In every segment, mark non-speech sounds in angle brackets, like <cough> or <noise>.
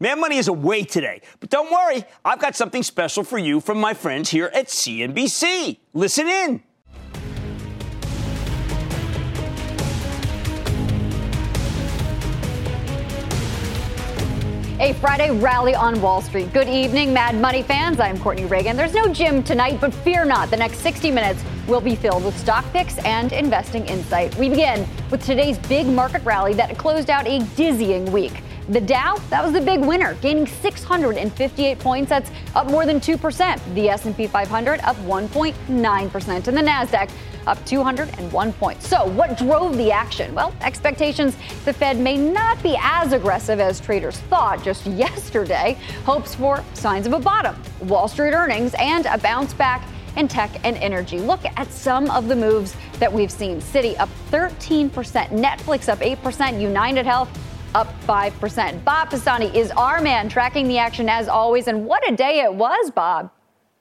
Mad Money is away today, but don't worry, I've got something special for you from my friends here at CNBC. Listen in. A Friday rally on Wall Street. Good evening, Mad Money fans. I'm Courtney Reagan. There's no Jim tonight, but fear not. The next 60 minutes will be filled with stock picks and investing insight. We begin with today's big market rally that closed out a dizzying week. The Dow, that was the big winner, gaining 658 points. That's up more than 2%. The S&P 500 up 1.9%, and the Nasdaq up 201 points. So, what drove the action? Well, expectations the Fed may not be as aggressive as traders thought just <laughs> yesterday. Hopes for signs of a bottom, Wall Street earnings, and a bounce back in tech and energy. Look at some of the moves that we've seen. Citi up 13%, Netflix up 8%, United Health up 5%. Bob Pisani is our man tracking the action as always. And what a day it was, Bob.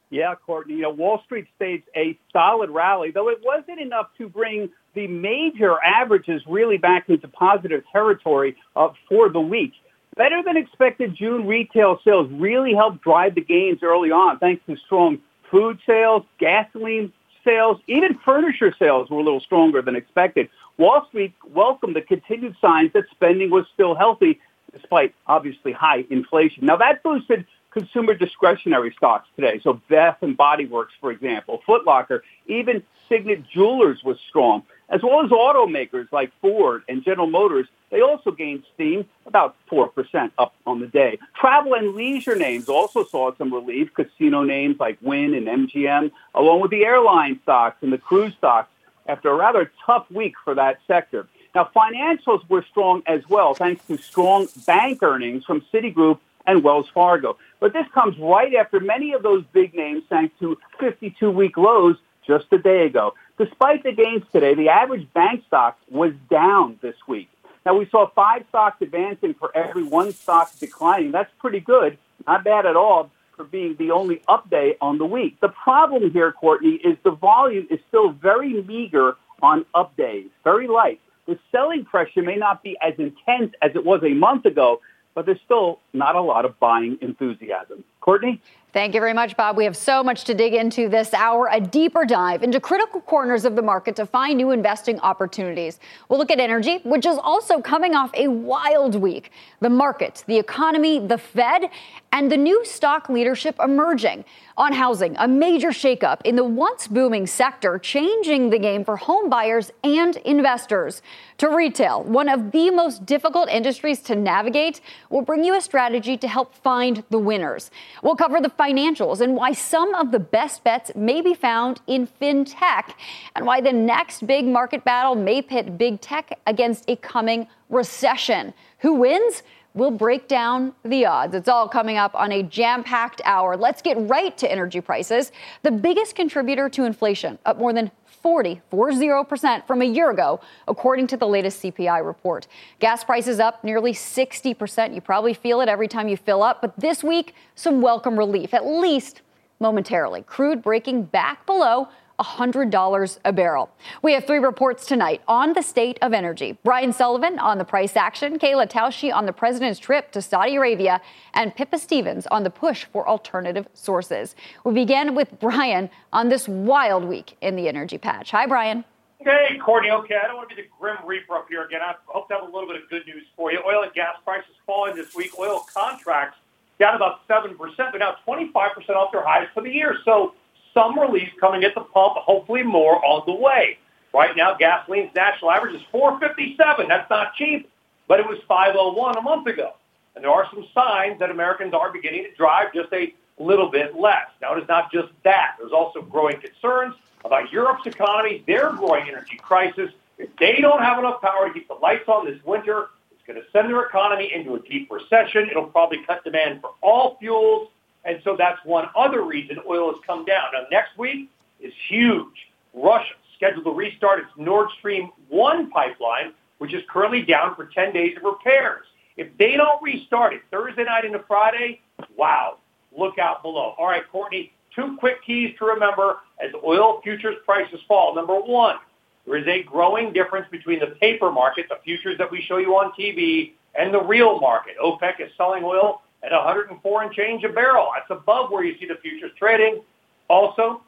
Yeah, Courtney. You know, Wall Street staged a solid rally, though it wasn't enough to bring the major averages really back into positive territory uh, for the week. Better than expected June retail sales really helped drive the gains early on thanks to strong food sales, gasoline sales, even furniture sales were a little stronger than expected. Wall Street welcomed the continued signs that spending was still healthy despite obviously high inflation. Now that boosted consumer discretionary stocks today. So Bath and Body Works, for example, Foot Locker, even Signet Jewelers was strong, as well as automakers like Ford and General Motors. They also gained steam, about 4% up on the day. Travel and leisure names also saw some relief. Casino names like Wynn and MGM, along with the airline stocks and the cruise stocks after a rather tough week for that sector. Now, financials were strong as well, thanks to strong bank earnings from Citigroup and Wells Fargo. But this comes right after many of those big names sank to 52-week lows just a day ago. Despite the gains today, the average bank stock was down this week. Now, we saw five stocks advancing for every one stock declining. That's pretty good. Not bad at all for being the only up day on the week. The problem here, Courtney, is the volume is still very meager on up days, very light. The selling pressure may not be as intense as it was a month ago, but there's still not a lot of buying enthusiasm. Courtney? Thank you very much, Bob. We have so much to dig into this hour, a deeper dive into critical corners of the market to find new investing opportunities. We'll look at energy, which is also coming off a wild week, the markets, the economy, the Fed, and the new stock leadership emerging. On housing, a major shakeup in the once booming sector, changing the game for home buyers and investors. To retail, one of the most difficult industries to navigate, we'll bring you a strategy to help find the winners. We'll cover the financials and why some of the best bets may be found in fintech, and why the next big market battle may pit big tech against a coming recession. Who wins? We'll break down the odds. It's all coming up on a jam packed hour. Let's get right to energy prices. The biggest contributor to inflation, up more than 40, 40% from a year ago, according to the latest CPI report. Gas prices up nearly 60%. You probably feel it every time you fill up, but this week, some welcome relief, at least momentarily. Crude breaking back below $100 a barrel. We have three reports tonight on the state of energy. Brian Sullivan on the price action, Kayla Tausche on the president's trip to Saudi Arabia, and Pippa Stevens on the push for alternative sources. We begin with Brian on this wild week in the energy patch. Hi, Brian. Hey, Courtney. Okay, I don't want to be the grim reaper up here again. I hope to have a little bit of good news for you. Oil and gas prices falling this week. Oil contracts down about 7%, but now 25% off their highs for the year. So some relief coming at the pump, hopefully more on the way. Right now, gasoline's national average is 457. That's not cheap, but it was 501 a month ago. And there are some signs that Americans are beginning to drive just a little bit less. Now, it is not just that. There's also growing concerns about Europe's economy, their growing energy crisis. If they don't have enough power to keep the lights on this winter, it's going to send their economy into a deep recession. It'll probably cut demand for all fuels. And so that's one other reason oil has come down. Now, next week is huge. Russia scheduled to restart its Nord Stream 1 pipeline, which is currently down for 10 days of repairs. If they don't restart it Thursday night into Friday, wow, look out below. All right, Courtney, two quick keys to remember as oil futures prices fall. Number one, there is a growing difference between the paper market, the futures that we show you on TV, and the real market. OPEC is selling oil at 104 and change a barrel. That's above where you see the futures trading. Also,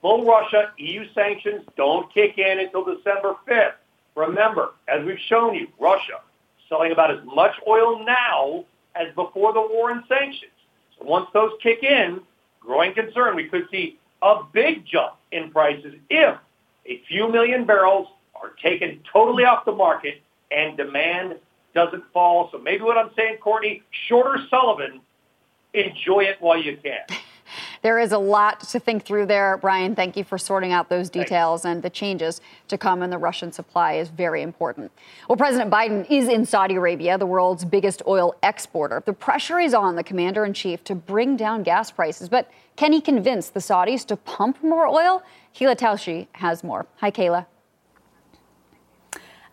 full Russia EU sanctions don't kick in until December 5th. Remember, as we've shown you, Russia selling about as much oil now as before the war and sanctions. So once those kick in, growing concern, we could see a big jump in prices if a few million barrels are taken totally off the market and demand doesn't fall. So maybe what I'm saying, Courtney, shorter Sullivan, enjoy it while you can. <laughs> There is a lot to think through there, Brian. Thank you for sorting out those details and the changes to come in the Russian supply is very important. Well, President Biden is in Saudi Arabia, the world's biggest oil exporter. The pressure is on the commander in chief to bring down gas prices, but can he convince the Saudis to pump more oil? Kayla Tausche has more. Hi, Kayla.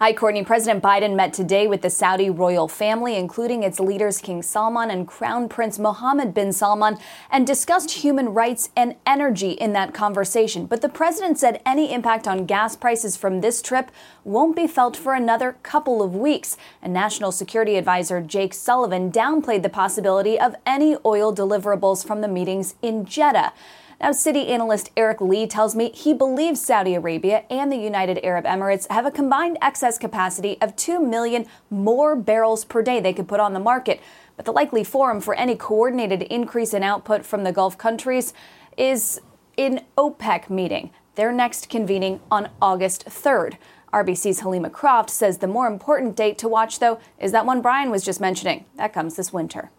Hi, Courtney. President Biden met today with the Saudi royal family, including its leaders King Salman and Crown Prince Mohammed bin Salman, and discussed human rights and energy in that conversation. But the president said any impact on gas prices from this trip won't be felt for another couple of weeks. And National Security Advisor Jake Sullivan downplayed the possibility of any oil deliverables from the meetings in Jeddah. Now, Citi analyst Eric Lee tells me he believes Saudi Arabia and the United Arab Emirates have a combined excess capacity of 2 million more barrels per day they could put on the market. But the likely forum for any coordinated increase in output from the Gulf countries is in OPEC meeting. They're next convening on August 3rd. RBC's Helima Croft says the more important date to watch, though, is that one Brian was just mentioning. That comes this winter.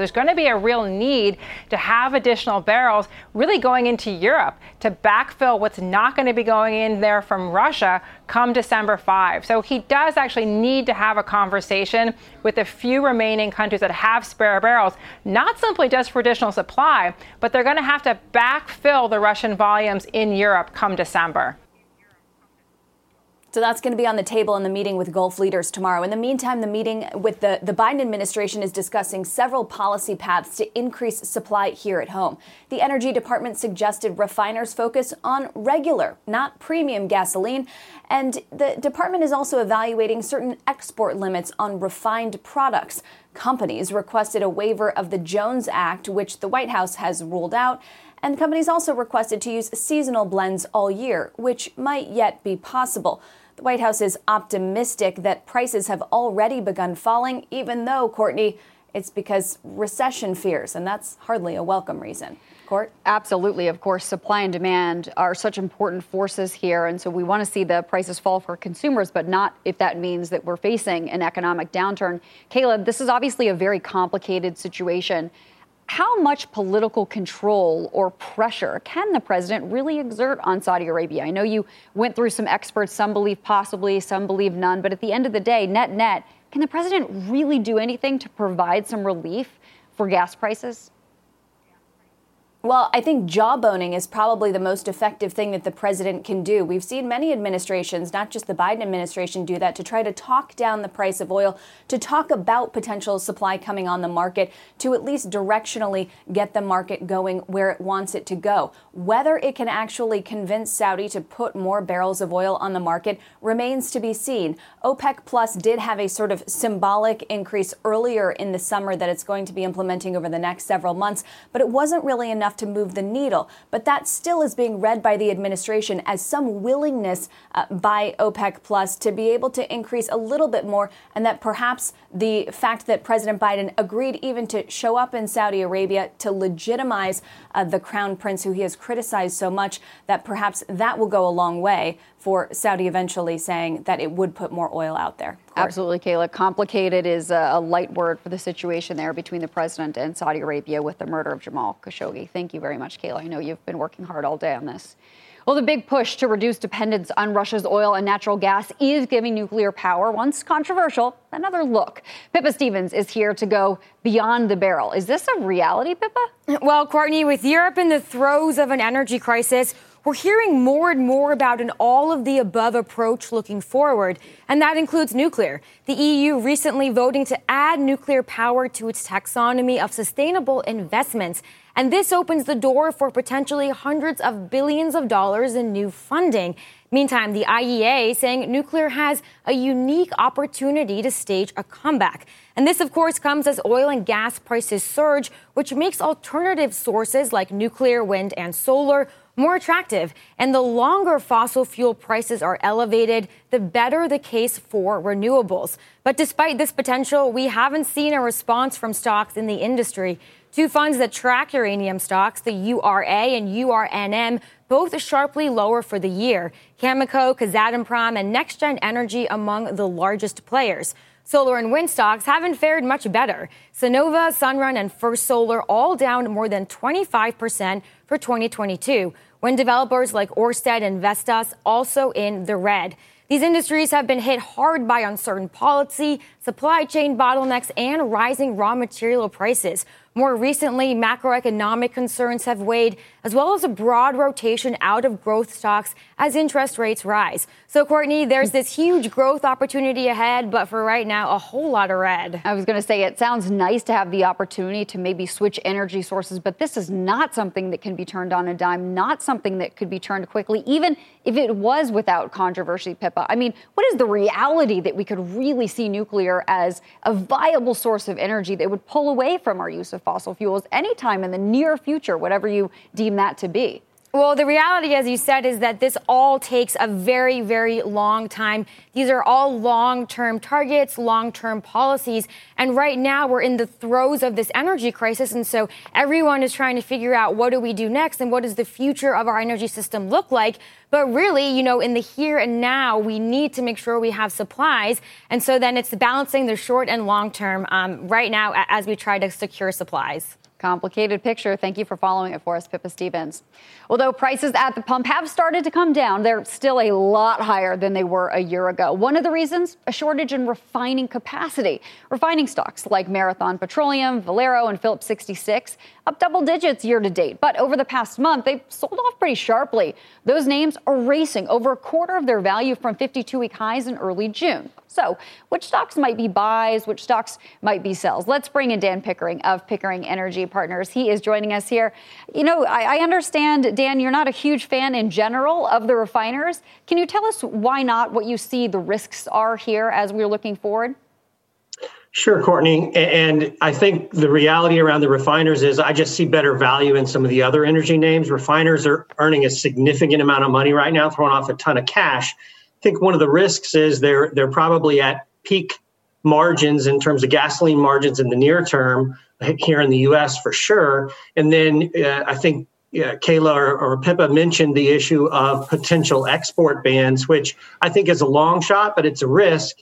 There's going to be a real need to have additional barrels really going into Europe to backfill what's not going to be going in there from Russia come December 5. So he does actually need to have a conversation with the few remaining countries that have spare barrels, not simply just for additional supply, but they're going to have to backfill the Russian volumes in Europe come December. So that's going to be on the table in the meeting with Gulf leaders tomorrow. In the meantime, the meeting with the, the Biden administration is discussing several policy paths to increase supply here at home. The Energy Department suggested refiners focus on regular, not premium gasoline. And the department is also evaluating certain export limits on refined products. Companies requested a waiver of the Jones Act, which the White House has ruled out. And companies also requested to use seasonal blends all year, which might yet be possible. The White House is optimistic that prices have already begun falling, even though, Courtney, it's because recession fears, and that's hardly a welcome reason. Court? Absolutely. Of course, supply and demand are such important forces here. And so we want to see the prices fall for consumers, but not if that means that we're facing an economic downturn. Kayla, this is obviously a very complicated situation. How much political control or pressure can the president really exert on Saudi Arabia? I know you went through some experts, some believe possibly, some believe none, but at the end of the day, net net, can the president really do anything to provide some relief for gas prices? Well, I think jawboning is probably the most effective thing that the president can do. We've seen many administrations, not just the Biden administration, do that to try to talk down the price of oil, to talk about potential supply coming on the market, to at least directionally get the market going where it wants it to go. Whether it can actually convince Saudi to put more barrels of oil on the market remains to be seen. OPEC Plus did have a sort of symbolic increase earlier in the summer that it's going to be implementing over the next several months, but it wasn't really enough enough to move the needle. But that still is being read by the administration as some willingness uh, by OPEC Plus to be able to increase a little bit more, and that perhaps the fact that President Biden agreed even to show up in Saudi Arabia to legitimize uh, the crown prince, who he has criticized so much, that perhaps that will go a long way for Saudi eventually saying that it would put more oil out there. Absolutely, Kayla. Complicated is a, light word for the situation there between the president and Saudi Arabia with the murder of Jamal Khashoggi. Thank you very much, Kayla. I know you've been working hard all day on this. Well, the big push to reduce dependence on Russia's oil and natural gas is giving nuclear power, once controversial, another look. Pippa Stevens is here to go beyond the barrel. Is this a reality, Pippa? Well, Courtney, with Europe in the throes of an energy crisis, we're hearing more and more about an all of the above approach looking forward, and that includes nuclear. The EU recently voting to add nuclear power to its taxonomy of sustainable investments, and this opens the door for potentially hundreds of billions of dollars in new funding. Meantime, the IEA saying nuclear has a unique opportunity to stage a comeback. And this, of course, comes as oil and gas prices surge, which makes alternative sources like nuclear, wind, and solar more attractive. And the longer fossil fuel prices are elevated, the better the case for renewables. But despite this potential, we haven't seen a response from stocks in the industry. Two funds that track uranium stocks, the URA and URNM, both sharply lower for the year. Cameco, Kazatomprom, and NexGen Energy among the largest players. Solar and wind stocks haven't fared much better. Sunnova, Sunrun, and First Solar all down more than 25% for 2022, when developers like Orsted and Vestas also in the red. These industries have been hit hard by uncertain policy, supply chain bottlenecks, and rising raw material prices. More recently, macroeconomic concerns have weighed, as well as a broad rotation out of growth stocks as interest rates rise. So, Courtney, there's this huge growth opportunity ahead, but for right now, a whole lot of red. I was going to say it sounds nice to have the opportunity to maybe switch energy sources, but this is not something that can be turned on a dime, not something that could be turned quickly, even if it was without controversy, Pippa. I mean, what is the reality that we could really see nuclear as a viable source of energy that would pull away from our use of fossil fuels anytime in the near future, whatever you deem that to be? Well, the reality, as you said, is that this all takes a very, very long time. These are all long term targets, long term policies. And right now, we're in the throes of this energy crisis. And so everyone is trying to figure out what do we do next and what does the future of our energy system look like. But really, you know, in the here and now, we need to make sure we have supplies. And so then it's balancing the short and long term um, right now as we try to secure supplies. Complicated picture. Thank you for following it for us, Pippa Stevens. Although prices at the pump have started to come down, they're still a lot higher than they were a year ago. One of the reasons, a shortage in refining capacity. Refining stocks like Marathon Petroleum, Valero, and Phillips 66 up double digits year to date. But over the past month, they've sold off pretty sharply. Those names are racing over a quarter of their value from 52 week highs in early June. So, which stocks might be buys, which stocks might be sells? Let's bring in Dan Pickering of Pickering Energy Partners. He is joining us here. You know, I, I understand, Dan, you're not a huge fan in general of the refiners. Can you tell us why not, what you see the risks are here as we're looking forward? Sure, Courtney. And I think the reality around the refiners is I just see better value in some of the other energy names. Refiners are earning a significant amount of money right now, throwing off a ton of cash. I think one of the risks is they're they're probably at peak margins in terms of gasoline margins in the near term here in the U.S. for sure. And then uh, I think uh, Kayla or, or Pippa mentioned the issue of potential export bans, which I think is a long shot, but it's a risk.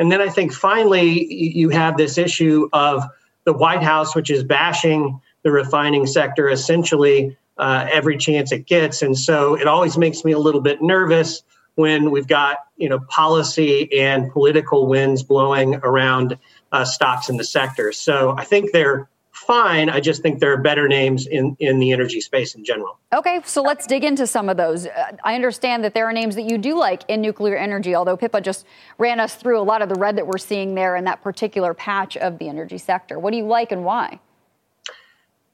And then I think finally you have this issue of the White House, which is bashing the refining sector essentially uh, every chance it gets. And so it always makes me a little bit nervous when we've got you know policy and political winds blowing around uh, stocks in the sector. So I think they're fine. I just think there are better names in, in the energy space in general. Okay, so let's dig into some of those. Uh, I understand that there are names that you do like in nuclear energy, although Pippa just ran us through a lot of the red that we're seeing there in that particular patch of the energy sector. What do you like and why?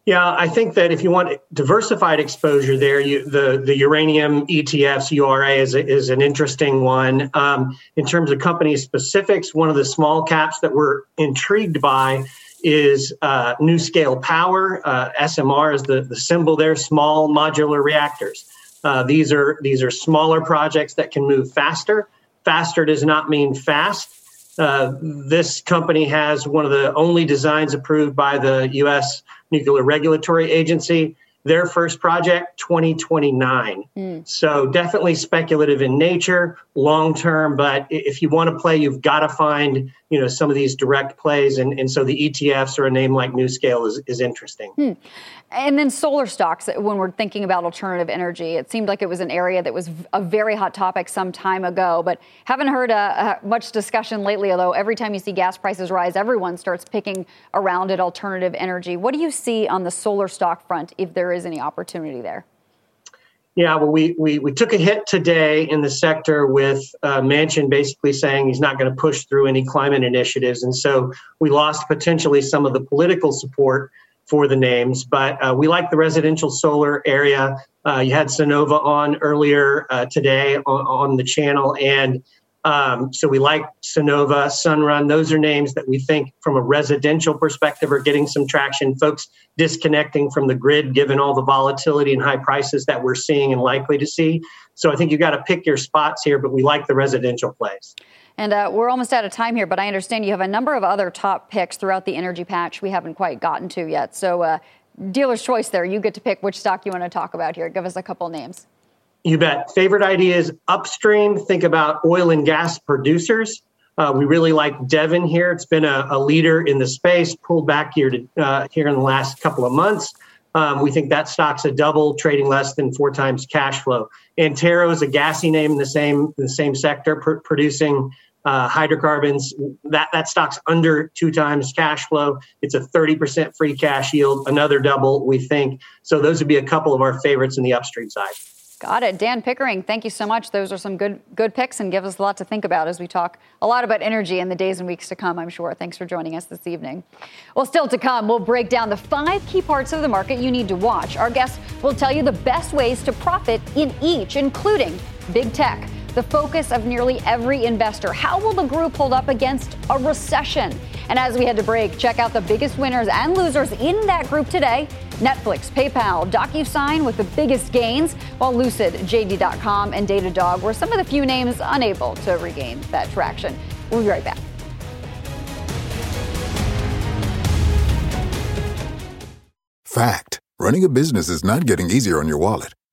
Yeah, I think that if you want diversified exposure there, you, the the uranium ETFs URA is a, is an interesting one. Um, in terms of company specifics, one of the small caps that we're intrigued by is uh, scale Power. Uh, SMR is the, the symbol there. Small modular reactors. Uh, these are these are smaller projects that can move faster. Faster does not mean fast. Uh, this company has one of the only designs approved by the U.S. Nuclear Regulatory Agency. Their first project, 2029. Mm. So definitely speculative in nature, long term. But if you want to play, you've got to find you know some of these direct plays, and, and so the ETFs or a name like NuScale is is interesting. Hmm. And then solar stocks, when we're thinking about alternative energy, it seemed like it was an area that was a very hot topic some time ago, but haven't heard much discussion lately. Although every time you see gas prices rise, everyone starts picking around at alternative energy. What do you see on the solar stock front, if there is any opportunity there? Yeah, well, we, we, we took a hit today in the sector with uh, Manchin basically saying he's not going to push through any climate initiatives. And so we lost potentially some of the political support for the names, but uh, we like the residential solar area. Uh, you had Sunnova on earlier uh, today on, on, the channel, and um, so we like Sunnova, Sunrun. Those are names that we think, from a residential perspective, are getting some traction. Folks disconnecting from the grid, given all the volatility and high prices that we're seeing and likely to see. So I think you've got to pick your spots here, but we like the residential plays. And uh, we're almost out of time here, but I understand you have a number of other top picks throughout the energy patch we haven't quite gotten to yet. So, uh, dealer's choice there. You get to pick which stock you want to talk about here. Give us a couple names. You bet. Favorite ideas upstream. Think about oil and gas producers. Uh, we really like Devon here. It's been a, a, leader in the space, pulled back here to uh, here in the last couple of months. Um, we think that stock's a double, trading less than four times cash flow. Antero is a gassy name in the same in the same sector, pr- producing uh, hydrocarbons. That that stock's under two times cash flow. It's a 30% free cash yield, another double, we think. So those would be a couple of our favorites in the upstream side. Got it. Dan Pickering, thank you so much. Those are some good good picks and give us a lot to think about as we talk a lot about energy in the days and weeks to come, I'm sure. Thanks for joining us this evening. Well, still to come, we'll break down the five key parts of the market you need to watch. Our guests will tell you the best ways to profit in each, including big tech the focus of nearly every investor. How will the group hold up against a recession? And as we head to break, check out the biggest winners and losers in that group today. Netflix, PayPal, DocuSign with the biggest gains, while Lucid, JD.com, and Datadog were some of the few names unable to regain that traction. We'll be right back. Fact running a business is not getting easier on your wallet.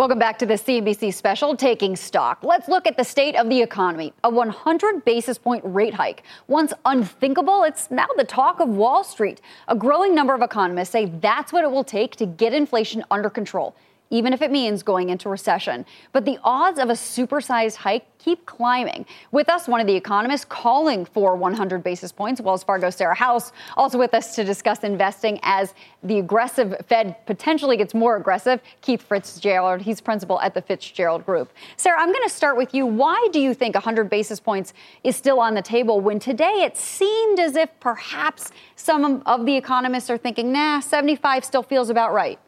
Welcome back to the CNBC special, Taking Stock. Let's look at the state of the economy. A 100 basis point rate hike. Once unthinkable, it's now the talk of Wall Street. A growing number of economists say that's what it will take to get inflation under control even if it means going into recession. But the odds of a supersized hike keep climbing. With us, one of the economists calling for 100 basis points, Wells Fargo Sarah House, also with us to discuss investing as the aggressive Fed potentially gets more aggressive. Keith Fitzgerald, he's principal at the Fitzgerald Group. Sarah, I'm going to start with you. Why do you think 100 basis points is still on the table when today it seemed as if perhaps some of the economists are thinking, nah, 75 still feels about right?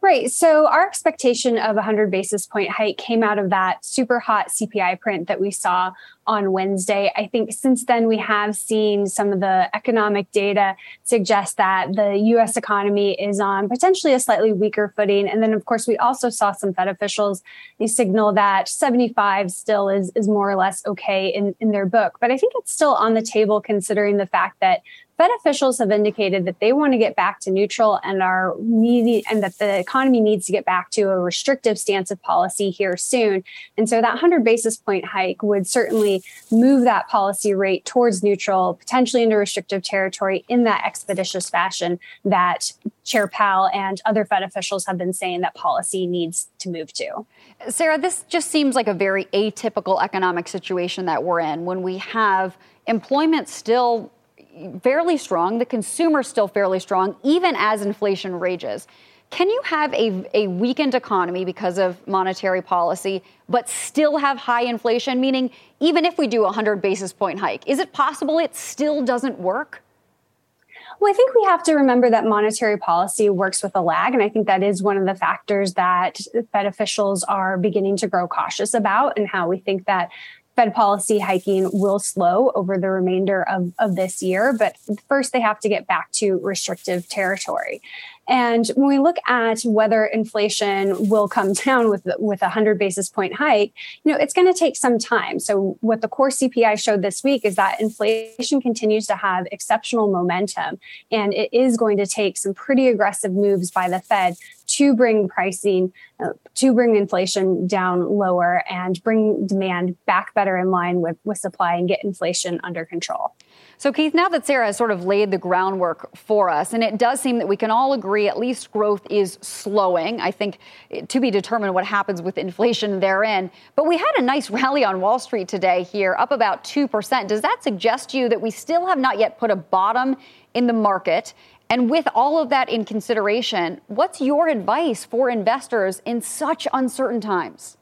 Right. So our expectation of a 100 basis point hike came out of that super hot CPI print that we saw on Wednesday. I think since then we have seen some of the economic data suggest that the US economy is on potentially a slightly weaker footing. And then of course we also saw some Fed officials signal that 75 still is, is more or less okay in, in their book. But I think it's still on the table considering the fact that Fed officials have indicated that they want to get back to neutral and are and that the economy needs to get back to a restrictive stance of policy here soon. And so that 100 basis point hike would certainly move that policy rate towards neutral, potentially into restrictive territory in that expeditious fashion that Chair Powell and other Fed officials have been saying that policy needs to move to. Sarah, this just seems like a very atypical economic situation that we're in when we have employment still fairly strong, the consumer still fairly strong, even as inflation rages. Can you have a, a weakened economy because of monetary policy, but still have high inflation? Meaning, even if we do a 100 basis point hike, is it possible it still doesn't work? Well, I think we have to remember that monetary policy works with a lag. And I think that is one of the factors that Fed officials are beginning to grow cautious about and how we think that Fed policy hiking will slow over the remainder of, of this year. But first, they have to get back to restrictive territory. And when we look at whether inflation will come <laughs> down with with a hundred basis point hike, you know, it's going to take some time. So what the core CPI showed this week is that inflation continues to have exceptional momentum, and it is going to take some pretty aggressive moves by the Fed to bring pricing, uh, to bring inflation down lower and bring demand back better in line with, with supply and get inflation under control. So, Keith, now that Sarah has sort of laid the groundwork for us, and it does seem that we can all agree at least growth is slowing. I think to be determined what happens with inflation therein. But we had a nice rally on Wall Street today here, up about 2%. Does that suggest to you that we still have not yet put a bottom in the market? And with all of that in consideration, what's your advice for investors in such uncertain times?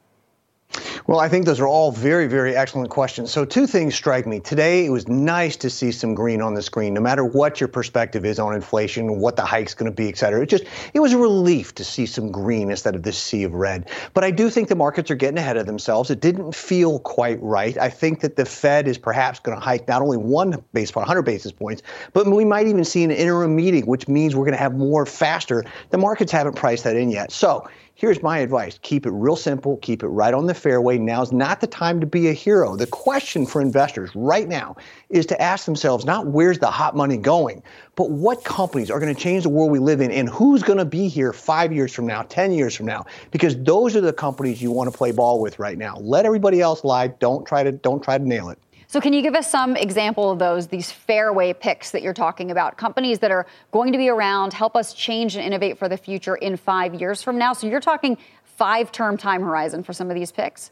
Well, I think those are all very, very excellent questions. So, two things strike me. Today, it was nice to see some green on the screen, no matter what your perspective is on inflation, what the hike's going to be, et cetera. It just, it was a relief to see some green instead of this sea of red. But I do think the markets are getting ahead of themselves. It didn't feel quite right. I think that the Fed is perhaps going to hike not only one base point, 100 basis points, but we might even see an interim meeting, which means we're going to have more faster. The markets haven't priced that in yet. So, Here's my advice keep it real simple, keep it right on the fairway. Now's not the time to be a hero. The question for investors right now is to ask themselves not where's the hot money going, but what companies are going to change the world we live in and who's going to be here five years from now, 10 years from now, because those are the companies you want to play ball with right now. Let everybody else lie. Don't try to, don't try to nail it. So, can you give us some example of those, these fairway picks that you're talking about? Companies that are going to be around, help us change and innovate for the future in five years from now. So, you're talking five term time horizon for some of these picks?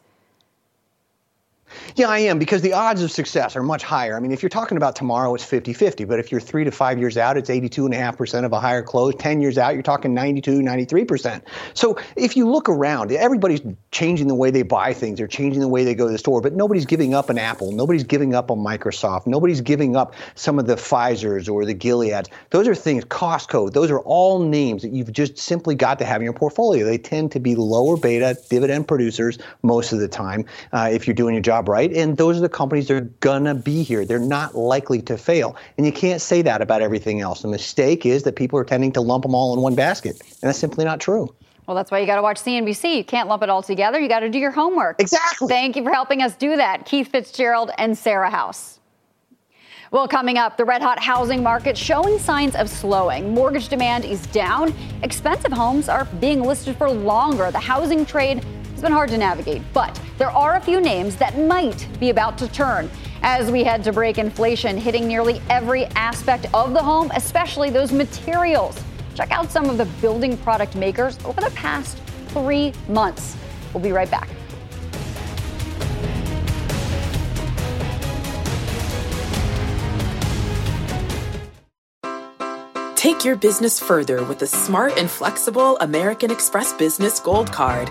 Yeah, I am because the odds of success are much higher. I mean, if you're talking about tomorrow, it's 50 50, but if you're three to five years out, it's 82.5% of a higher close. 10 years out, you're talking 92, 93%. So if you look around, everybody's changing the way they buy things, they're changing the way they go to the store, but nobody's giving up an Apple, nobody's giving up on Microsoft, nobody's giving up some of the Pfizer's or the Gilead's. Those are things, Costco, those are all names that you've just simply got to have in your portfolio. They tend to be lower beta dividend producers most of the time uh, if you're doing your job right. And those are the companies that are going to be here. They're not likely to fail. And you can't say that about everything else. The mistake is that people are tending to lump them all in one basket. And that's simply not true. Well, that's why you got to watch CNBC. You can't lump it all together. You got to do your homework. Exactly. Thank you for helping us do that, Keith Fitzgerald and Sarah House. Well, coming up, the red hot housing market showing signs of slowing. Mortgage demand is down. Expensive homes are being listed for longer. The housing trade been hard to navigate, but there are a few names that might be about to turn. As we head to break inflation hitting nearly every aspect of the home, especially those materials. Check out some of the building product makers over the past three months. We'll be right back. Take your business further with the smart and flexible American Express Business Gold Card.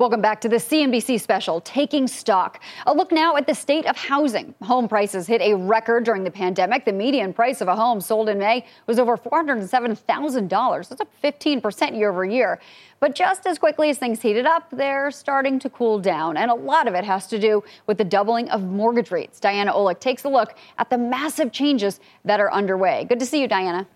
Welcome back to the CNBC special, Taking Stock. A look now at the state of housing. Home prices hit a record during the pandemic. The median price of a home sold in May was over $407,000. That's up 15% year over year. But just as quickly as things heated up, they're starting to cool down. And a lot of it has to do with the doubling of mortgage rates. Diana Olick takes a look at the massive changes that are underway. Good to see you, Diana.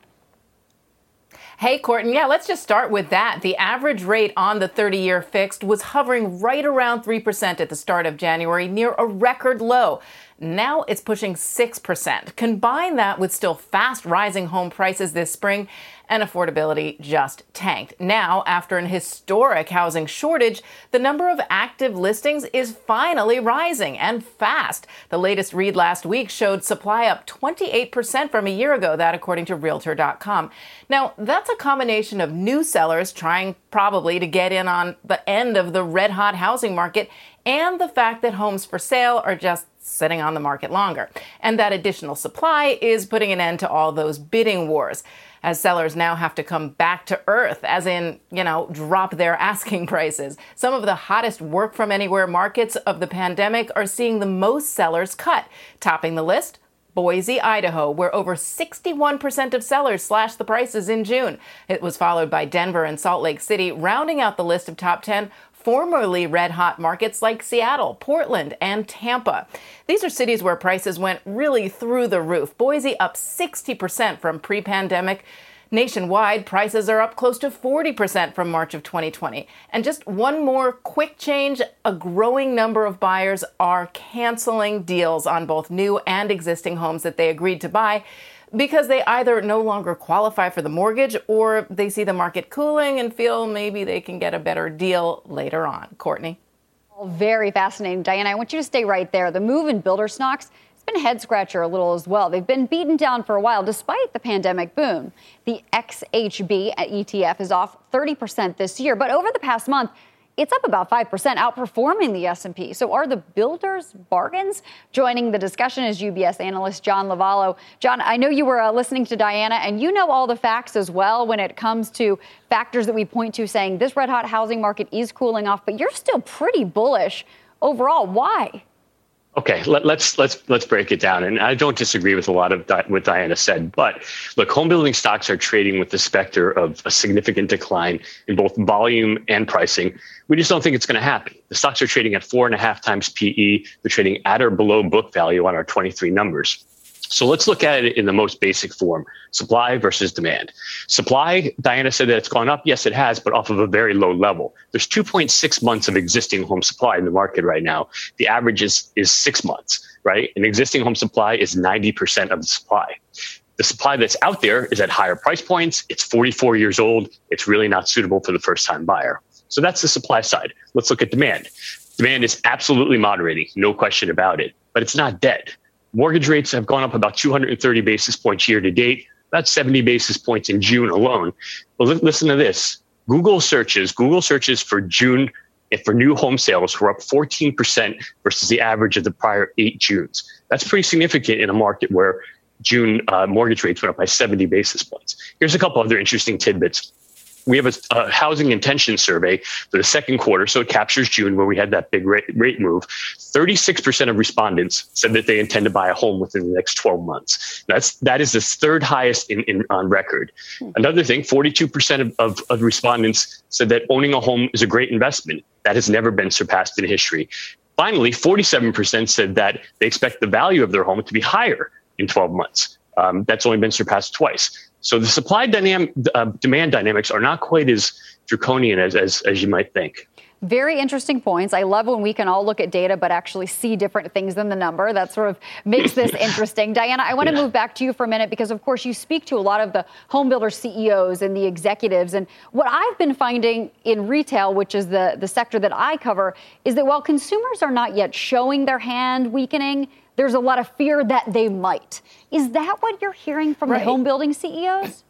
Hey, Courtney. Yeah, let's just start with that. The average rate on the 30 year fixed was hovering right around 3% at the start of January, near a record low. Now it's pushing 6%. Combine that with still fast rising home prices this spring, and affordability just tanked. Now, after an historic housing shortage, the number of active listings is finally rising and fast. The latest read last week showed supply up 28% from a year ago, that according to Realtor.com. Now, that's a combination of new sellers trying probably to get in on the end of the red hot housing market and the fact that homes for sale are just sitting on the market longer. And that additional supply is putting an end to all those bidding wars as sellers now have to come back to earth, as in, you know, drop their <laughs> asking prices. Some of the hottest work from anywhere markets of the pandemic are seeing the most sellers cut. Topping the list, Boise, Idaho, where over 61% of sellers slashed the prices in June. It was followed by Denver and Salt Lake City, rounding out the list of top 10 formerly red hot markets like Seattle, Portland, and Tampa. These are cities where prices went really through the roof. Boise up 60% from pre pandemic. Nationwide, prices are up close to 40% from March of 2020. And just one more quick change a growing number of buyers are canceling deals on both new and existing homes that they agreed to buy because they either no longer qualify for the mortgage or they see the market cooling and feel maybe they can get a better deal later on. Courtney? Very fascinating. Diana, I want you to stay right there. The move in builder stocks it's been a head scratcher a little as well. They've been beaten down for a while despite the pandemic boom. The XHB at ETF is off 30% this year, but over the past month, it's up about 5%, outperforming the S&P. So are the builders bargains? Joining the discussion is UBS analyst John Lovallo. John, I know you were uh, listening to Diana, and you know all the facts as well when it comes to factors that we point to saying this red hot housing market is cooling off, but you're still pretty bullish overall. Why? Okay, let, us let's, let's let's break it down. And I don't disagree with a lot of what Diana said, but look, home building stocks are trading with the specter of a significant decline in both volume and pricing. We just don't think it's going to happen. The stocks are trading at four and a half times PE. They're trading at or below book value on our 23 numbers. So let's look at it in the most basic form supply versus demand. Supply, Diana said that it's gone up. Yes, it has, but off of a very low level. There's 2.6 months of existing home supply in the market right now. The average is, is six months, right? An existing home supply is 90% of the supply. The supply that's out there is at higher price points. It's 44 years old. It's really not suitable for the first time buyer. So that's the supply side. Let's look at demand. Demand is absolutely moderating, no question about it, but it's not dead. Mortgage rates have gone up about 230 basis points year to date, about 70 basis points in June alone. But listen to this Google searches, Google searches for June for new home sales were up 14% versus the average of the prior eight Junes. That's pretty significant in a market where June uh, mortgage rates went up by 70 basis points. Here's a couple other interesting tidbits we have a, a, housing intention survey for the second quarter, so it captures June where we had that big rate, rate move. 36% of respondents said that they intend to buy a home within the next 12 months. That's that is the third highest in, in on record. Hmm. Another thing, 42% of, of, of respondents said that owning a home is a great investment. That has never been surpassed in history. Finally, 47% said that they expect the value of their home to be higher in 12 months. Um, that's only been surpassed twice. So the supply dynamic, uh, demand dynamics are not quite as draconian as, as, as you might think. Very interesting points. I love when we can all look at data but actually see different things than the number. That sort of makes this <laughs> interesting. Diana, I want to yeah. move back to you for a minute because, of course, you speak to a lot of the home builder CEOs and the executives. And what I've been finding in retail, which is the, the sector that I cover, is that while consumers are not yet showing their hand weakening, there's a lot of fear that they might. Is that what you're hearing from right. the home building CEOs?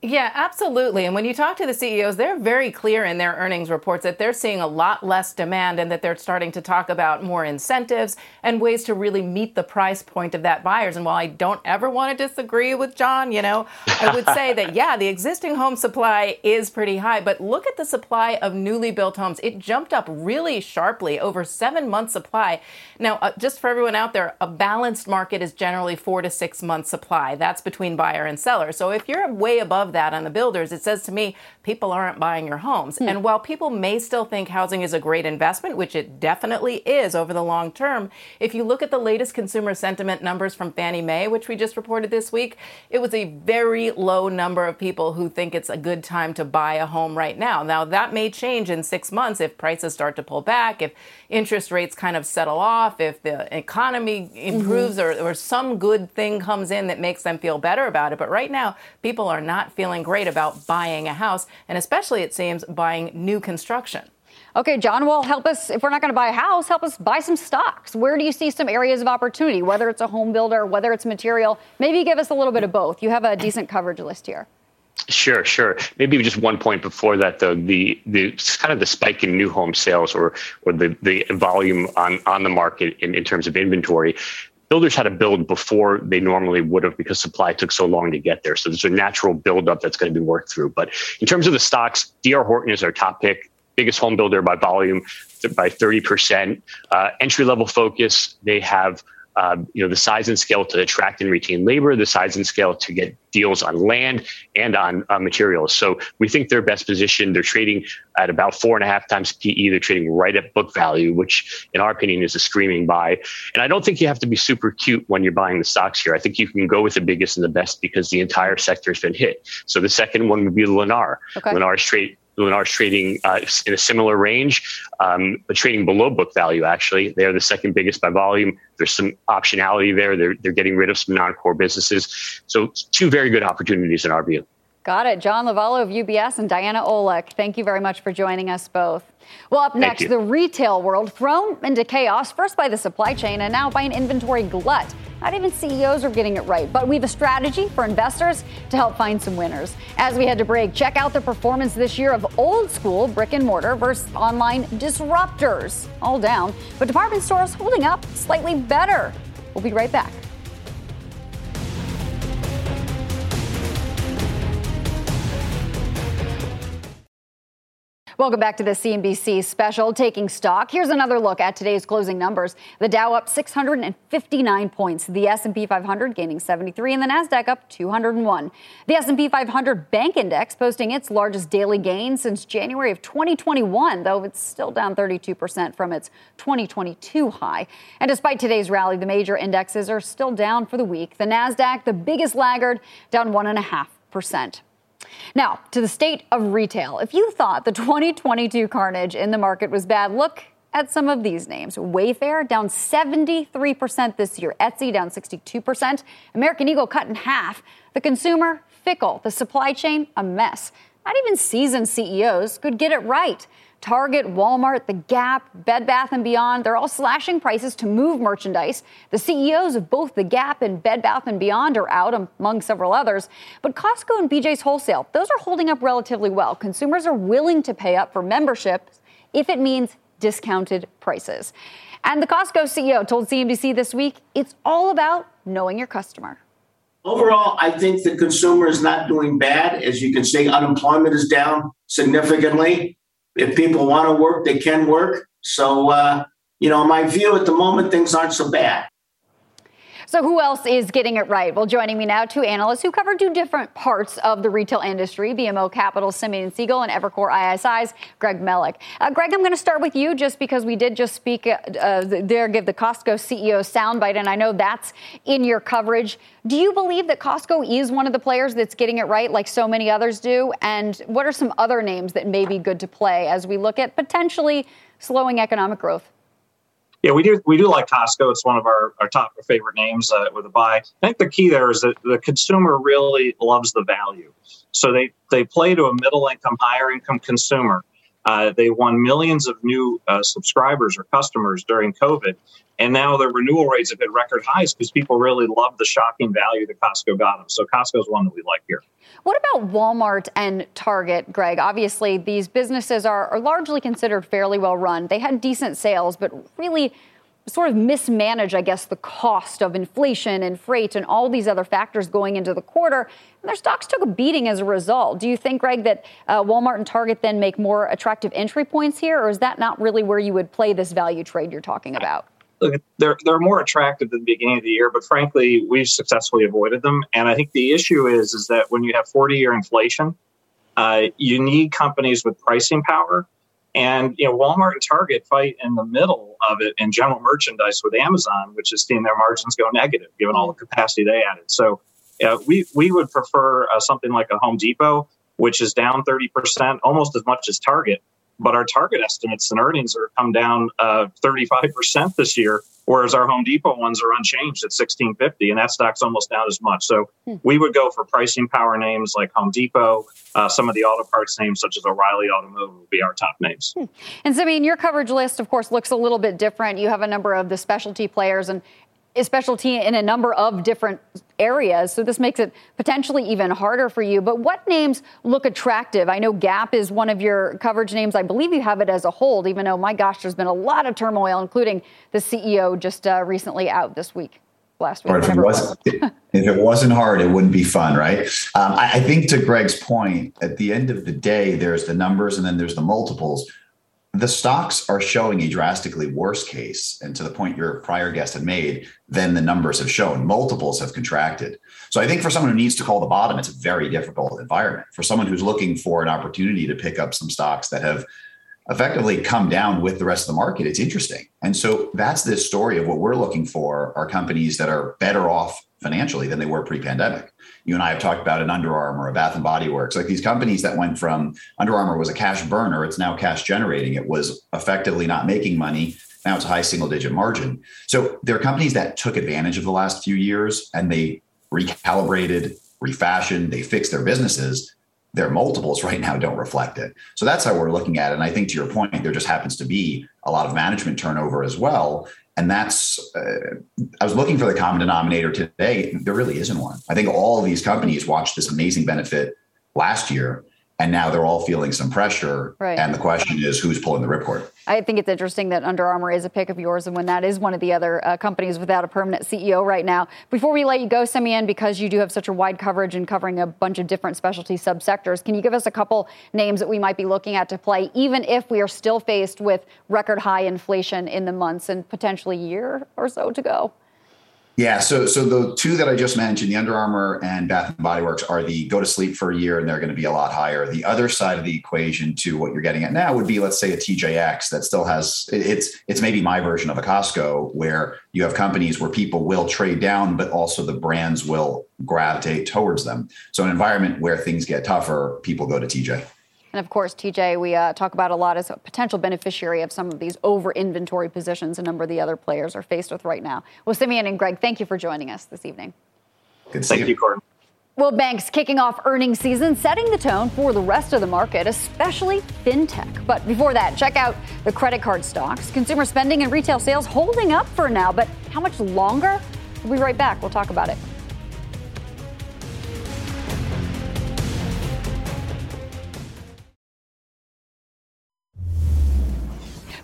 Yeah, absolutely. And when you talk to the CEOs, they're very clear in their earnings reports that they're seeing a lot less demand and that they're starting to talk about more incentives and ways to really meet the price point of that buyers. And while I don't ever want to disagree with John, you know, I would <laughs> say that yeah, the existing home supply is pretty high, but look at the supply of newly built homes. It jumped up really sharply over 7 months supply. Now, uh, just for everyone out there, a balanced market is generally 4 to 6 months supply. That's between buyer and seller. So if you're way above of that on the builders, it says to me, people aren't buying your homes. Hmm. And while people may still think housing is a great investment, which it definitely is over the long term, if you look at the latest consumer sentiment numbers from Fannie Mae, which we just reported this week, it was a very low number of people who think it's a good time to buy a home right now. Now, that may change in six months if prices start to pull back, if interest rates kind of settle off, if the economy improves mm-hmm. or, or some good thing comes in that makes them feel better about it. But right now, people are not feeling great about buying a house, and especially, it seems, buying new construction. Okay, John, well, help us. If we're not going to buy a house, help us buy some stocks. Where do you see some areas of opportunity, whether it's a home builder, whether it's material? Maybe give us a little bit of both. You have a decent coverage list here. Sure, sure. Maybe just one point before that, though, the the kind of the spike in new home sales or or the the volume on on the market in, in terms of inventory builders had to build before they normally would have because supply took so long to get there. So there's a natural buildup that's going to be worked through. But in terms of the stocks, DR Horton is our top pick, biggest home builder by volume by 30%. Uh, entry level focus, they have uh, you know the size and scale to attract and retain labor, the size and scale to get deals on land and on uh, materials. So we think they're best positioned. They're trading at about four and a half times PE. They're trading right at book value, which in our opinion is a screaming buy. And I don't think you have to be super cute when you're buying the stocks here. I think you can go with the biggest and the best because the entire sector has been hit. So the second one would be Lennar. Okay. Lennar's trade Lennar's trading uh, in a similar range, um, but trading below book value, actually. They are the second biggest by volume. There's some optionality there. They're, they're getting rid of some non core businesses. So, two very good opportunities in our view. Got it. John Lovallo of UBS and Diana Olick. Thank you very much for joining us both. Well, up next, the retail world thrown into chaos, first by the supply chain and now by an inventory glut. Not even CEOs are getting it right, but we have a strategy for investors to help find some winners. As we head to break, check out the performance this year of old school brick and mortar versus online disruptors. All down, but department stores holding up slightly better. We'll be right back. Welcome back to the CNBC special Taking Stock. Here's another look at today's closing numbers. The Dow up 659 points, the S&P 500 gaining 73 and the Nasdaq up 201. The S&P 500 Bank Index posting its largest daily gain since January of 2021, though it's still down 32% from its 2022 high. And despite today's rally, the major indexes are still down for the week. The Nasdaq, the biggest laggard, down 1.5%. Now, to the state of retail. If you thought the 2022 carnage in the market was bad, look at some of these names. Wayfair down 73% this year, Etsy down 62%, American Eagle cut in half, the consumer fickle, the supply chain a mess. Not even seasoned CEOs could get it right. Target, Walmart, The Gap, Bed Bath & Beyond, they're all slashing prices to move merchandise. The CEOs of both The Gap and Bed Bath & Beyond are out among several others. But Costco and BJ's Wholesale, those are holding up relatively well. Consumers are willing to pay up for memberships if it means discounted prices. And the Costco CEO told CNBC this week, it's all about knowing your customer. Overall, I think the consumer is not doing bad. As you can see, unemployment is down significantly if people want to work, they can work. So, uh, you know, my view at the moment, things aren't so bad. So, who else is getting it right? Well, joining me now, two analysts who cover two different parts of the retail industry BMO Capital, Simeon Siegel, and Evercore ISI's Greg Melich. Uh, Greg, I'm going to start with you just because we did just speak uh, uh there, give the Costco CEO soundbite, and I know that's in your coverage. Do you believe that Costco is one of the players that's getting it right, like so many others do? And what are some other names that may be good to play as we look at potentially slowing economic growth? Yeah, we do. We do like Costco. It's one of our, our top favorite names uh, with a buy. I think the key there is that the consumer really loves the value, so they they play to a middle income, higher income consumer. Uh, they won millions of new uh, subscribers or customers during COVID, and now their renewal rates have hit record highs because people really love the shocking value that Costco got them. So Costco is one that we like here. What about Walmart and Target, Greg? Obviously, these businesses are, are largely considered fairly well run. They had decent sales, but really sort of mismanage, I guess, the cost of inflation and freight and all these other factors going into the quarter. And their stocks took a beating as a result. Do you think, Greg, that uh, Walmart and Target then make more attractive entry points here, or is that not really where you would play this value trade you're talking about? They're they're more attractive than the beginning of the year, but frankly, we've successfully avoided them. And I think the issue is is that when you have 40 year inflation, uh, you need companies with pricing power. And you know, Walmart and Target fight in the middle of it in general merchandise with Amazon, which is seeing their margins go negative given all the capacity they added. So uh, we we would prefer uh, something like a Home Depot, which is down 30 percent, almost as much as Target but our target estimates and earnings are come down uh, 35% this year, whereas our Home Depot ones are unchanged at 1650, and that stock's almost down as much. So hmm. we would go for pricing power names like Home Depot. Uh, some of the auto parts names, such as O'Reilly Automotive, would be our top names. Hmm. And so, I mean, your coverage list, of course, looks a little bit different. You have a number of the specialty players, and a specialty in a number of different areas. So this makes it potentially even harder for you. But what names look attractive? I know Gap is one of your coverage names. I believe you have it as a hold, even though, my gosh, there's been a lot of turmoil, including the CEO just uh, recently out this week. Last week, or if it, was, <laughs> if it wasn't hard, it wouldn't be fun, right? Um, I, I think to Greg's point, at the end of the day, there's the numbers and then there's the multiples the stocks are showing a drastically worse case, and to the point your prior guest had made, than the numbers have shown. Multiples have contracted. So I think for someone who needs to call the bottom, it's a very difficult environment. For someone who's looking for an opportunity to pick up some stocks that have effectively come down with the rest of the market, it's interesting. And so that's this story of what we're looking for are companies that are better off financially than they were pre-pandemic you and I have talked about an Under Armour, a Bath and Body Works, like these companies that went from Under Armour was a cash burner, it's now cash generating. It was effectively not making money. Now it's a high single digit margin. So there are companies that took advantage of the last few years and they recalibrated, refashioned, they fixed their businesses. their multiples right now don't reflect it. So that's how we're looking at it. And I think to your point, there just happens to be a lot of management turnover as well. And that's, uh, I was looking for the common denominator today. There really isn't one. I think all of these companies watched this amazing benefit last year and now they're all feeling some pressure. Right. And the question is, who's pulling the ripcord? I think it's interesting that Under Armour is a pick of yours, and when that is one of the other uh, companies without a permanent CEO right now. Before we let you go, Simeon, because you do have such a wide coverage and covering a bunch of different specialty subsectors, can you give us a couple names that we might be looking at to play, even if we are still faced with record high inflation in the months and potentially year or so to go? Yeah, so so the two that I just mentioned, the Under Armour and Bath and Body Works, are the go to sleep for a year, and they're going to be a lot higher. The other side of the equation to what you're getting at now would be, let's say, a TJX that still has it's it's maybe my version of a Costco, where you have companies where people will trade down, but also the brands will gravitate towards them. So an environment where things get tougher, people go to TJ. And of course, TJ, we uh, talk about a lot as a potential beneficiary of some of these over inventory positions a number of the other players are faced with right now. Well, Simeon and Greg, thank you for joining us this evening. Good Thank you, Courtney. Well, banks kicking off earnings season, setting the tone for the rest of the market, especially fintech. But before that, check out the credit card stocks. Consumer spending and retail sales holding up for now, but how much longer? We'll be right back. We'll talk about it.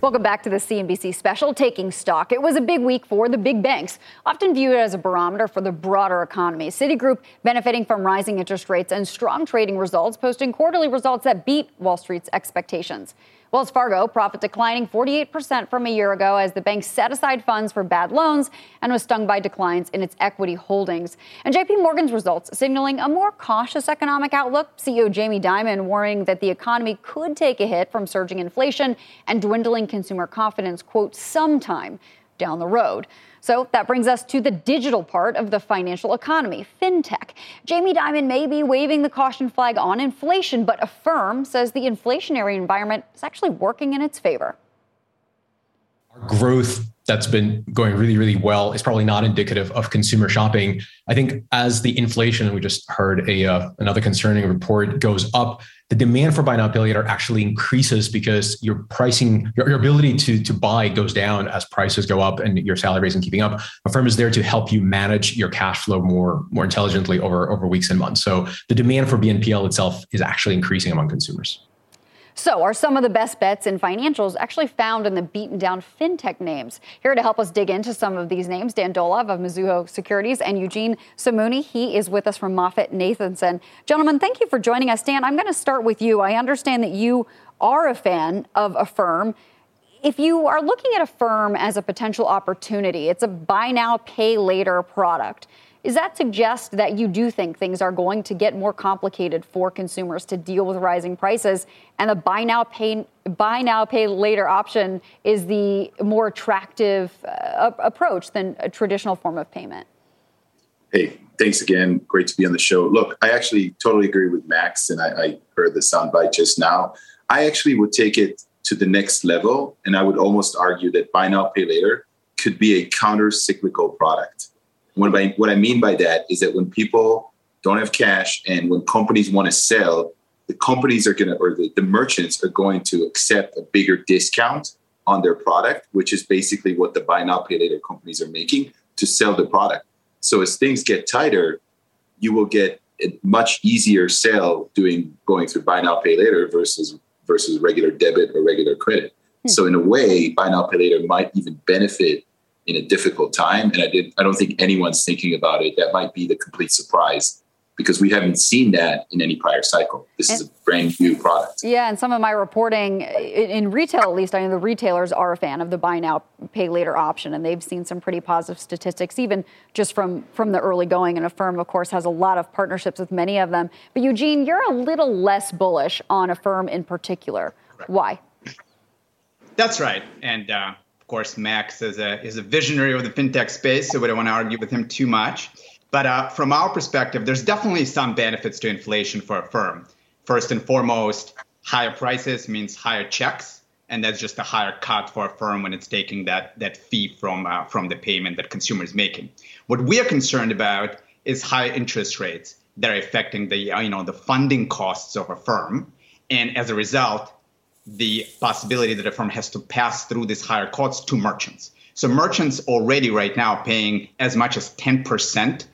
Welcome back to the CNBC special, Taking Stock. It was a big week for the big banks, often viewed as a barometer for the broader economy. Citigroup benefiting from rising interest rates and strong trading results, posting quarterly results that beat Wall Street's expectations. Wells Fargo profit declining 48% from a year ago as the bank set aside funds for bad loans and was stung by declines in its equity holdings. And JP Morgan's results signaling a more cautious economic outlook. CEO Jamie Dimon warning that the economy could take a hit from surging inflation and dwindling consumer confidence, quote, sometime down the road. So that brings us to the digital part of the financial economy, fintech. Jamie Dimon may be waving the caution flag on inflation, but Affirm says the inflationary environment is actually working in its favor. Our growth that's been going really, really well is probably not indicative of consumer shopping. I think as the inflation, we just heard a uh, another concerning report goes up, the demand for buy now pay later actually increases because your pricing, your, your ability to to buy goes down as prices go up and your salary isn't keeping up. Affirm is there to help you manage your cash flow more more intelligently over over weeks and months. So the demand for BNPL itself is actually increasing among consumers. So, are some of the best bets in financials actually found in the beaten down fintech names? Here to help us dig into some of these names, Dan Dolev of Mizuho Securities and Eugene Simuni. He is with us from MoffettNathanson. Gentlemen, thank you for joining us. Dan, I'm going to start with you. I understand that you are a fan of Affirm. If you are looking at Affirm as a potential opportunity, it's a buy now, pay later product. Does that suggest that you do think things are going to get more complicated for consumers to deal with rising prices, and the buy now pay buy now pay later option is the more attractive uh, approach than a traditional form of payment? Hey, thanks again. Great to be on the show. Look, I actually totally agree with Max, and I, I heard the soundbite just now. I actually would take it to the next level, and I would almost argue that buy now pay later could be a counter cyclical product what I, what I mean by that is that when people don't have cash and when companies want to sell, the companies are going to, or the, the merchants are going to accept a bigger discount on their product, which is basically what the buy now, pay later companies are making to sell the product. So as things get tighter, you will get a much easier sale doing going through buy now, pay later versus versus regular debit or regular credit. Hmm. So in a way, buy now, pay later might even benefit in a difficult time. And I did I don't think anyone's thinking about it. That might be the complete surprise because we haven't seen that in any prior cycle. This and, is a brand new product. Yeah, and some of my reporting in retail, at least, I know the retailers are a fan of the buy now, pay later option, and they've seen some pretty positive statistics, even just from from the early going. And Affirm, of course, has a lot of partnerships with many of them. But Eugene, you're a little less bullish on Affirm in particular. Correct. Why? That's right, and. Uh, of course, Max is a, is a visionary of the fintech space, so we don't want to argue with him too much. But uh, from our perspective, there's definitely some benefits to inflation for Affirm. First and foremost, higher prices means higher checks, and that's just a higher cut for Affirm when it's taking that that fee from uh, from the payment that consumer is making. What we are concerned about is high interest rates that are affecting the you know the funding costs of Affirm, and as a result, the possibility that Affirm has to pass through these higher costs to merchants. So merchants already right now paying as much as 10%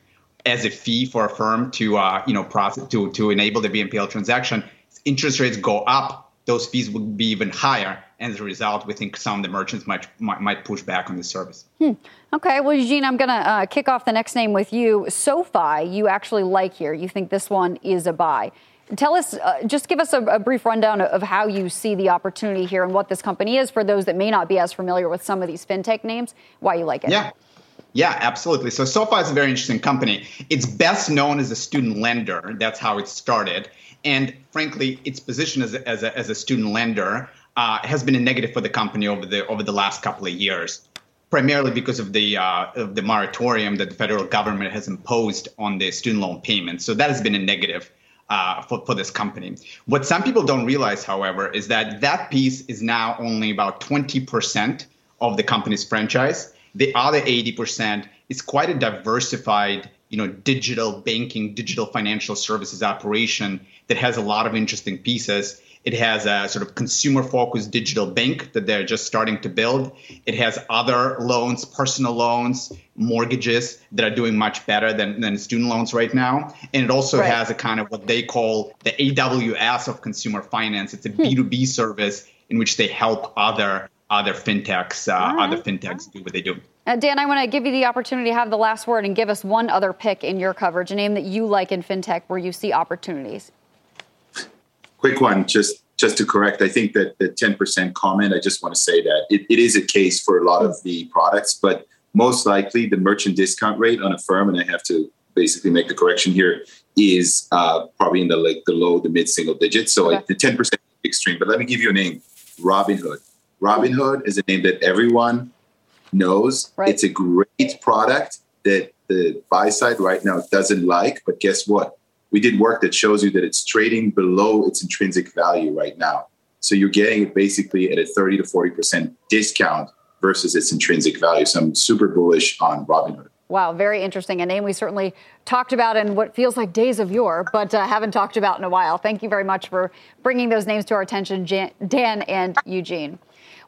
as a fee for Affirm to uh, you know process to to enable the BNPL transaction. Interest rates go up, those fees would be even higher. And as a result, we think some of the merchants might might, might push back on the service. Hmm. Okay, well, Eugene, I'm going to uh, kick off the next name with you. SoFi, you actually like here. You think this one is a buy. Tell us, uh, just give us a, a, brief rundown of how you see the opportunity here and what this company is for those that may not be as familiar with some of these fintech names, why you like it. Yeah. Yeah, absolutely. So SoFi is a very interesting company. It's best known as a student lender. That's how it started. And frankly, its position as a, as a, as a student lender uh, has been a negative for the company over the over the last couple of years, primarily because of the uh, of the moratorium that the federal government has imposed on the student loan payments. So that has been a negative uh, for, for this company. What some people don't realize, however, is that that piece is now only about 20% of the company's franchise. The other 80% is quite a diversified, you know, digital banking, digital financial services operation that has a lot of interesting pieces. It has a sort of consumer focused digital bank that they're just starting to build. It has other loans, personal loans, mortgages that are doing much better than, than student loans right now. And it also right. has a kind of what they call the AWS of consumer finance. It's a hmm. B2B service in which they help other other fintechs, uh, right. other fintechs do what they do. Uh, Dan, I want to give you the opportunity to have the last word and give us one other pick in your coverage, a name that you like in fintech where you see opportunities quick one, just just to correct, I think that the 10% comment, I just want to say that it, it is a case for a lot of the products, but most likely the merchant discount rate on Affirm, and I have to basically make the correction here, is uh, probably in the like the low the mid single digits. So okay. like the 10% extreme. But let me give you a name, Robinhood. Robinhood is a name that everyone knows. Right. It's a great product that the buy side right now doesn't like, but guess what? We did work that shows you that it's trading below its intrinsic value right now. So you're getting it basically at a 30 to 40% discount versus its intrinsic value. So I'm super bullish on Robinhood. Wow, very interesting. A name we certainly talked about in what feels like days of yore, but uh, haven't talked about in a while. Thank you very much for bringing those names to our attention, Jan- Dan and Eugene.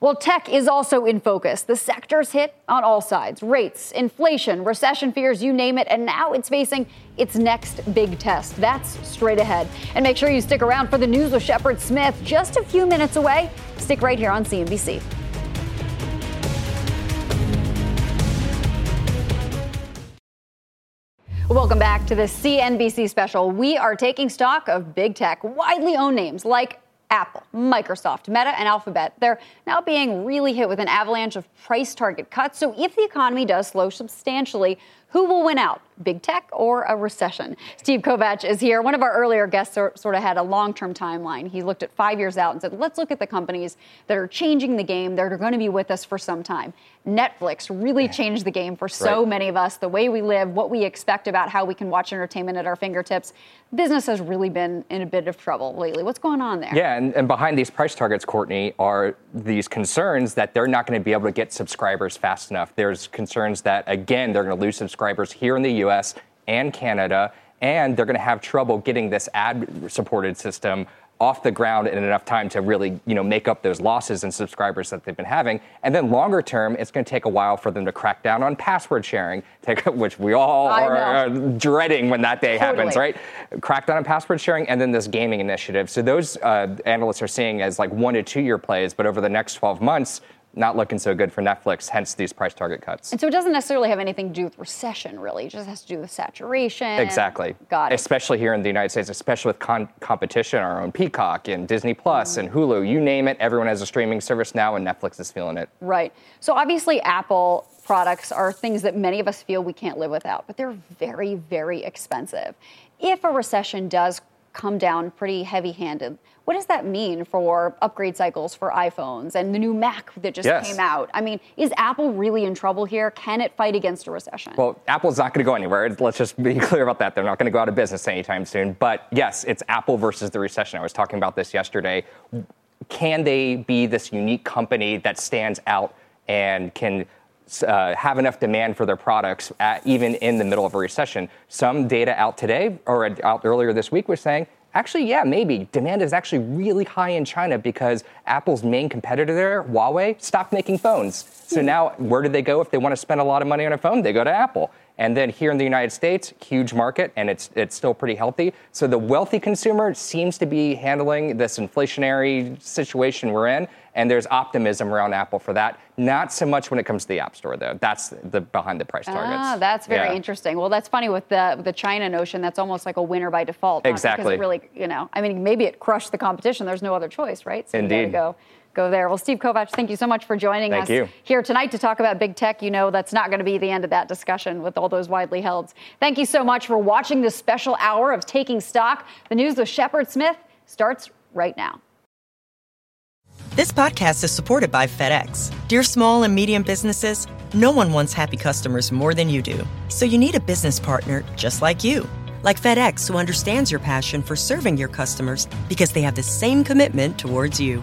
Well, tech is also in focus. The sector's hit on all sides rates, inflation, recession fears, you name it. And now it's facing its next big test. That's straight ahead. And make sure you stick around for the news with Shepard Smith just a few minutes away. Stick right here on CNBC. Welcome back to the CNBC special. We are taking stock of big tech, widely owned names like Apple, Microsoft, Meta, and Alphabet, they're now being really hit with an avalanche of price target cuts. So if the economy does slow substantially, who will win out, big tech or a recession? Steve Kovach is here. One of our earlier guests sort of had a long term timeline. He looked at five years out and said, let's look at the companies that are changing the game, that are going to be with us for some time. Netflix really changed the game for so right. many of us, the way we live, what we expect about how we can watch entertainment at our fingertips. Business has really been in a bit of trouble lately. What's going on there? Yeah, and, and behind these price targets, Courtney, are these concerns that they're not going to be able to get subscribers fast enough. There's concerns that, again, they're going to lose subscribers here in the US and Canada, and they're going to have trouble getting this ad supported system off the ground in enough time to really, you know, make up those losses in subscribers that they've been having. And then longer term, it's going to take a while for them to crack down on password sharing, <laughs> take, which we all are dreading when that day totally. happens, right? Crack down on password sharing, and then this gaming initiative. So those uh, analysts are seeing as like one to two year plays, but over the next 12 months, not looking so good for Netflix, hence these price target cuts. And so it doesn't necessarily have anything to do with recession, really. It just has to do with saturation. Exactly. Got it. Especially here in the United States, especially with con- competition, our own Peacock and Disney Plus mm. and Hulu, you name it, everyone has a streaming service now, and Netflix is feeling it. Right. So obviously, Apple products are things that many of us feel we can't live without, but they're very, very expensive. If a recession does come down pretty heavy handed, what does that mean for upgrade cycles for iPhones and the new Mac that just yes. came out? I mean, is Apple really in trouble here? Can it fight against a recession? Well, Apple's not going to go anywhere. Let's just be <laughs> clear about that. They're not going to go out of business anytime soon. But yes, it's Apple versus the recession. I was talking about this yesterday. Can they be this unique company that stands out and can uh, have enough demand for their products, at, even in the middle of a recession. Some data out today or out earlier this week was saying Actually, yeah, maybe. Demand is actually really high in China because Apple's main competitor there, Huawei, stopped making phones. So hmm. now, where do they go if they want to spend a lot of money on a phone? They go to Apple. And then here in the United States, huge market, and it's it's still pretty healthy. So the wealthy consumer seems to be handling this inflationary situation we're in, and there's optimism around Apple for that. Not so much when it comes to the App Store, though. That's the behind the price targets. Ah, that's very yeah. interesting. Well, that's funny with the the China notion. That's almost like a winner by default. Exactly. really, you know, I mean, maybe it crushed the competition. There's no other choice, right? So Indeed. go go there. Well, Steve Kovach, thank you so much for joining thank us you. here tonight to talk about big tech. You know that's not going to be the end of that discussion with all those widely held. Thank you so much for watching this special hour of Taking Stock. The news with Shepard Smith starts right now. This podcast is supported by FedEx. Dear small and medium businesses, no one wants happy customers more than you do. So you need a business partner just like you. Like FedEx, who understands your passion for serving your customers because they have the same commitment towards you.